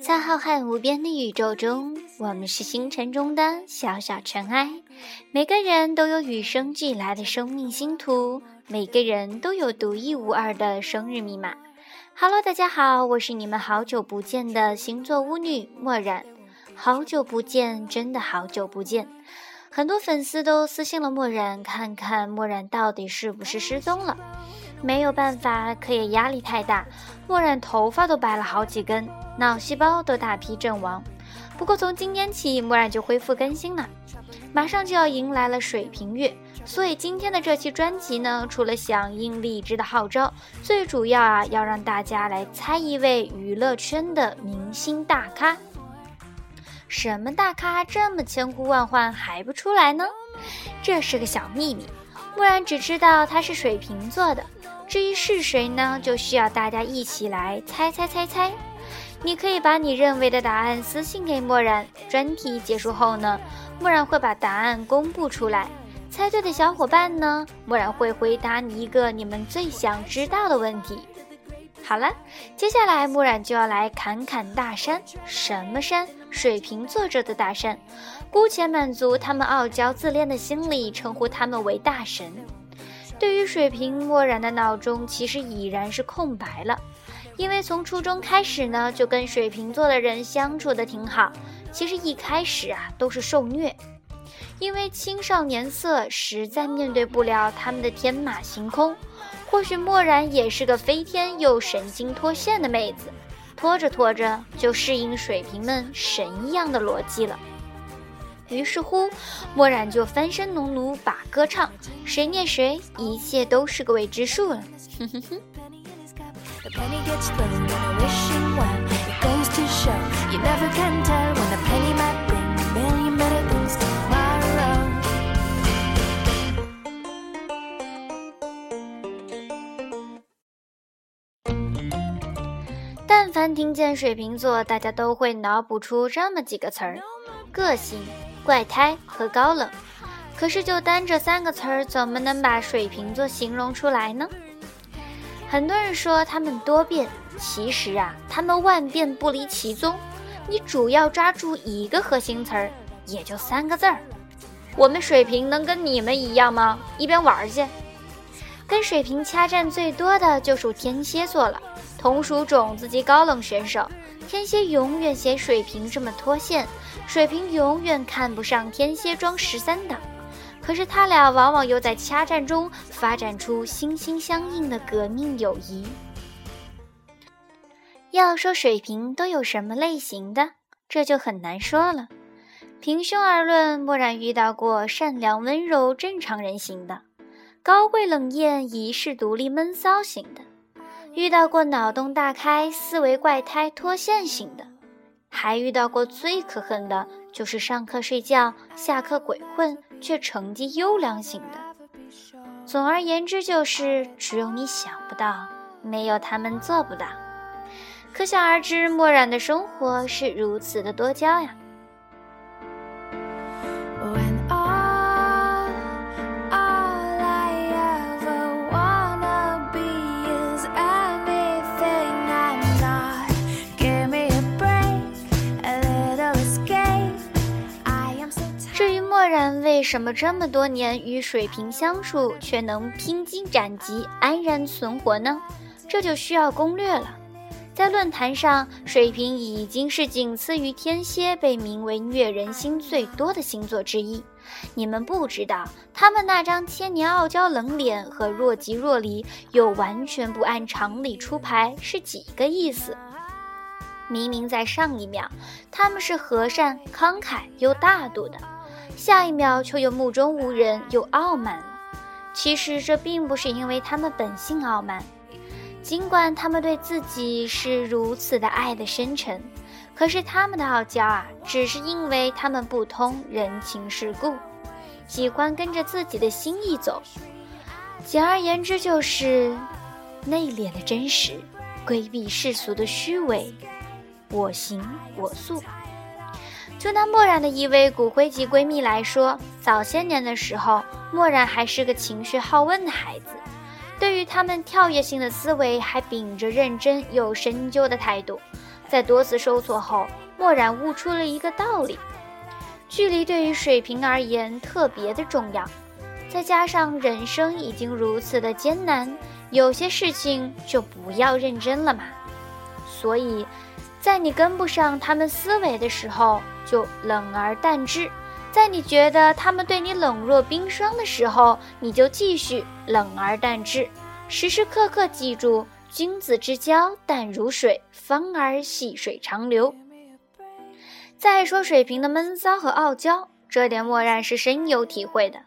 在浩瀚无边的宇宙中，我们是星辰中的小小尘埃。每个人都有与生俱来的生命星图，每个人都有独一无二的生日密码。Hello，大家好，我是你们好久不见的星座巫女墨染。好久不见，真的好久不见。很多粉丝都私信了墨染，看看墨染到底是不是失踪了。没有办法，可也压力太大，墨染头发都白了好几根，脑细胞都大批阵亡。不过从今天起，墨染就恢复更新了。马上就要迎来了水瓶月，所以今天的这期专辑呢，除了响应荔枝的号召，最主要啊，要让大家来猜一位娱乐圈的明星大咖。什么大咖这么千呼万唤还不出来呢？这是个小秘密，墨染只知道他是水瓶座的。至于是谁呢？就需要大家一起来猜猜猜猜。你可以把你认为的答案私信给默然。专题结束后呢，默然会把答案公布出来。猜对的小伙伴呢，默然会回答你一个你们最想知道的问题。好了，接下来默然就要来侃侃大山。什么山？水瓶座者的大神。姑且满足他们傲娇自恋的心理，称呼他们为大神。对于水瓶，漠然的脑中其实已然是空白了，因为从初中开始呢，就跟水瓶座的人相处的挺好。其实一开始啊，都是受虐，因为青少年色实在面对不了他们的天马行空。或许漠然也是个飞天又神经脱线的妹子，拖着拖着就适应水瓶们神一样的逻辑了。于是乎，墨染就翻身农奴把歌唱，谁念谁，一切都是个未知数了。哼哼哼。听见水瓶座，大家都会脑补出这么几个词儿：个性。怪胎和高冷，可是就单这三个词儿，怎么能把水瓶座形容出来呢？很多人说他们多变，其实啊，他们万变不离其宗。你主要抓住一个核心词儿，也就三个字儿。我们水瓶能跟你们一样吗？一边玩去。跟水瓶掐战最多的就属天蝎座了，同属种子级高冷选手。天蝎永远嫌水瓶这么脱线。水瓶永远看不上天蝎装十三档，可是他俩往往又在掐战中发展出心心相印的革命友谊。要说水瓶都有什么类型的，这就很难说了。平胸而论，蓦然遇到过善良温柔正常人型的，高贵冷艳仪式独立闷骚型的，遇到过脑洞大开思维怪胎脱线型的。还遇到过最可恨的，就是上课睡觉，下课鬼混，却成绩优良型的。总而言之，就是只有你想不到，没有他们做不到。可想而知，墨染的生活是如此的多娇呀。什么这么多年与水瓶相处，却能披荆斩棘、安然存活呢？这就需要攻略了。在论坛上，水瓶已经是仅次于天蝎，被名为虐人心最多的星座之一。你们不知道，他们那张千年傲娇冷脸和若即若离又完全不按常理出牌是几个意思？明明在上一秒，他们是和善、慷慨又大度的。下一秒却又目中无人，又傲慢了。其实这并不是因为他们本性傲慢，尽管他们对自己是如此的爱的深沉，可是他们的傲娇啊，只是因为他们不通人情世故，喜欢跟着自己的心意走。简而言之，就是内敛的真实，规避世俗的虚伪，我行我素。就拿墨染的一位骨灰级闺蜜来说，早些年的时候，墨染还是个情绪好问的孩子，对于他们跳跃性的思维还秉着认真又深究的态度。在多次受挫后，墨染悟出了一个道理：距离对于水瓶而言特别的重要。再加上人生已经如此的艰难，有些事情就不要认真了嘛。所以，在你跟不上他们思维的时候，就冷而淡之；在你觉得他们对你冷若冰霜的时候，你就继续冷而淡之。时时刻刻记住，君子之交淡如水，方而细水长流。再说水瓶的闷骚和傲娇，这点默然是深有体会的。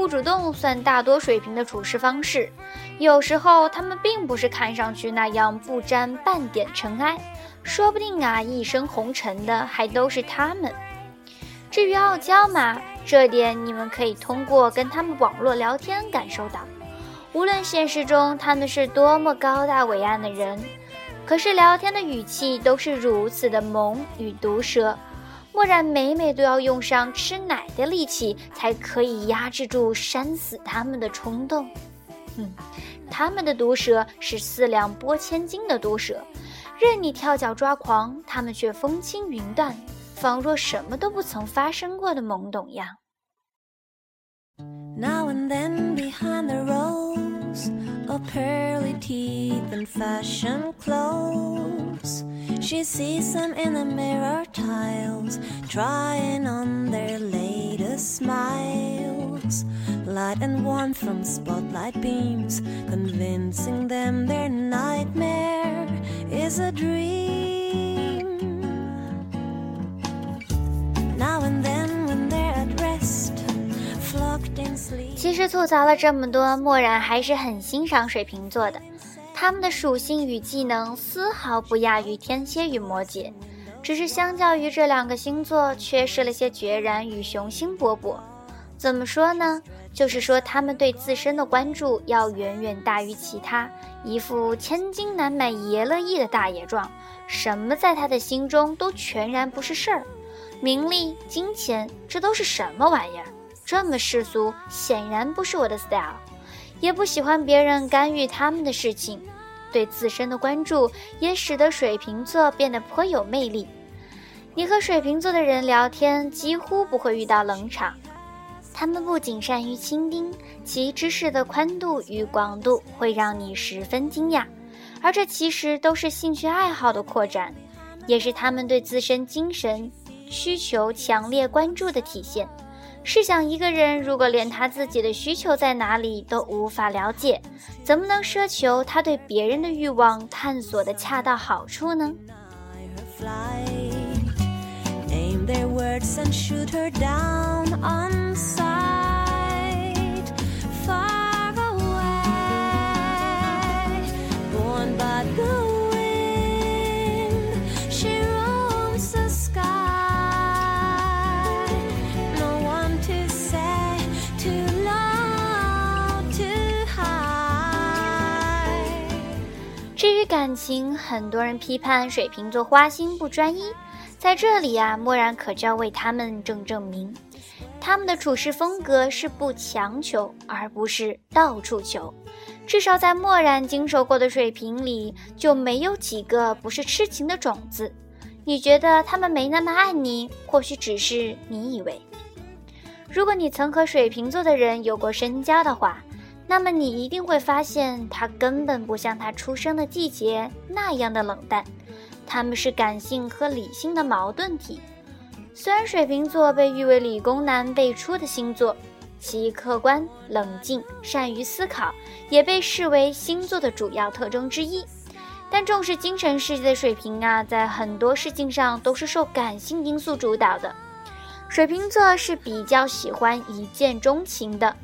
不主动算大多水平的处事方式，有时候他们并不是看上去那样不沾半点尘埃，说不定啊一身红尘的还都是他们。至于傲娇嘛，这点你们可以通过跟他们网络聊天感受到。无论现实中他们是多么高大伟岸的人，可是聊天的语气都是如此的萌与毒舌。墨染每每都要用上吃奶的力气，才可以压制住扇死他们的冲动。嗯，他们的毒蛇是四两拨千斤的毒蛇，任你跳脚抓狂，他们却风轻云淡，仿若什么都不曾发生过的懵懂样。Now and then behind the rose of pearly teeth and fashion clothes. She sees them in the mirror trying on their latest smiles. Light and warmth from spotlight beams, convincing them their nightmare is a dream. Now and then, when they're at rest, flocked in sleep. 其实吐槽了这么多，默然还是很欣赏水瓶座的。他们的属性与技能丝毫不亚于天蝎与摩羯，只是相较于这两个星座，缺失了些决然与雄心勃勃。怎么说呢？就是说他们对自身的关注要远远大于其他，一副千金难买爷乐意的大爷状，什么在他的心中都全然不是事儿。名利、金钱，这都是什么玩意儿？这么世俗，显然不是我的 style。也不喜欢别人干预他们的事情，对自身的关注也使得水瓶座变得颇有魅力。你和水瓶座的人聊天几乎不会遇到冷场，他们不仅善于倾听，其知识的宽度与广度会让你十分惊讶，而这其实都是兴趣爱好的扩展，也是他们对自身精神需求强烈关注的体现。试想，一个人如果连他自己的需求在哪里都无法了解，怎么能奢求他对别人的欲望探索的恰到好处呢？感情，很多人批判水瓶座花心不专一，在这里啊，默然可就要为他们正正名。他们的处事风格是不强求，而不是到处求。至少在默然经手过的水瓶里，就没有几个不是痴情的种子。你觉得他们没那么爱你，或许只是你以为。如果你曾和水瓶座的人有过深交的话。那么你一定会发现，他根本不像他出生的季节那样的冷淡，他们是感性和理性的矛盾体。虽然水瓶座被誉为理工男辈出的星座，其客观、冷静、善于思考，也被视为星座的主要特征之一。但重视精神世界的水瓶啊，在很多事情上都是受感性因素主导的。水瓶座是比较喜欢一见钟情的。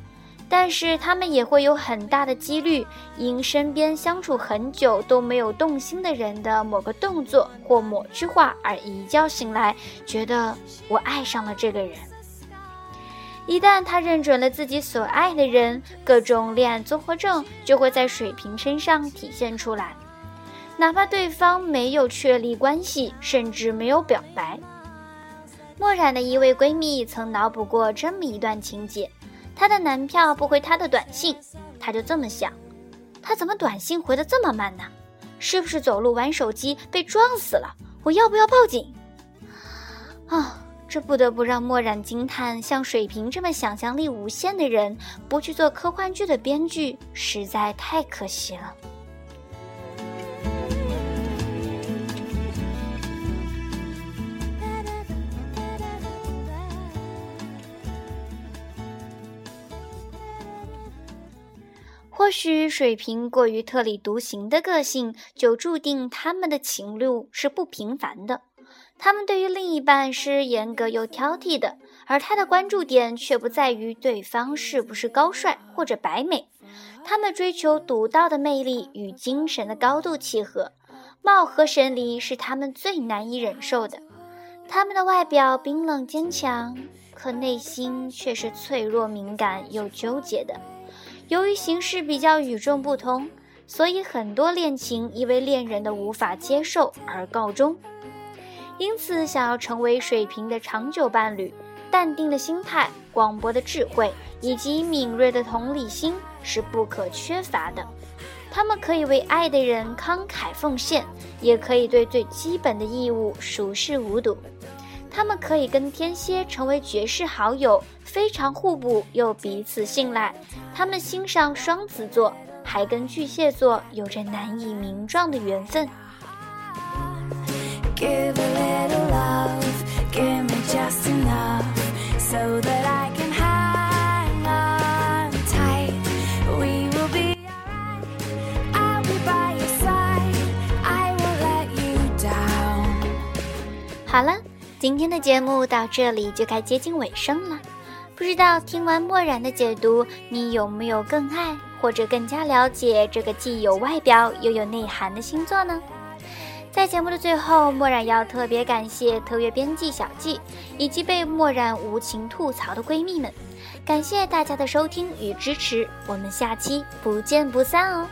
但是他们也会有很大的几率，因身边相处很久都没有动心的人的某个动作或某句话而一觉醒来，觉得我爱上了这个人。一旦他认准了自己所爱的人，各种恋爱综合症就会在水瓶身上体现出来，哪怕对方没有确立关系，甚至没有表白。墨染的一位闺蜜曾脑补过这么一段情节：她的男票不回她的短信，她就这么想：他怎么短信回的这么慢呢？是不是走路玩手机被撞死了？我要不要报警？啊，这不得不让墨染惊叹：像水瓶这么想象力无限的人，不去做科幻剧的编剧，实在太可惜了。或许水瓶过于特立独行的个性，就注定他们的情路是不平凡的。他们对于另一半是严格又挑剔的，而他的关注点却不在于对方是不是高帅或者白美。他们追求独到的魅力与精神的高度契合，貌合神离是他们最难以忍受的。他们的外表冰冷坚强，可内心却是脆弱敏感又纠结的。由于形式比较与众不同，所以很多恋情因为恋人的无法接受而告终。因此，想要成为水瓶的长久伴侣，淡定的心态、广博的智慧以及敏锐的同理心是不可缺乏的。他们可以为爱的人慷慨奉献，也可以对最基本的义务熟视无睹。他们可以跟天蝎成为绝世好友，非常互补又彼此信赖。他们欣赏双子座，还跟巨蟹座有着难以名状的缘分。好了。今天的节目到这里就该接近尾声了，不知道听完墨染的解读，你有没有更爱或者更加了解这个既有外表又有内涵的星座呢？在节目的最后，墨染要特别感谢特约编辑小季以及被墨染无情吐槽的闺蜜们，感谢大家的收听与支持，我们下期不见不散哦。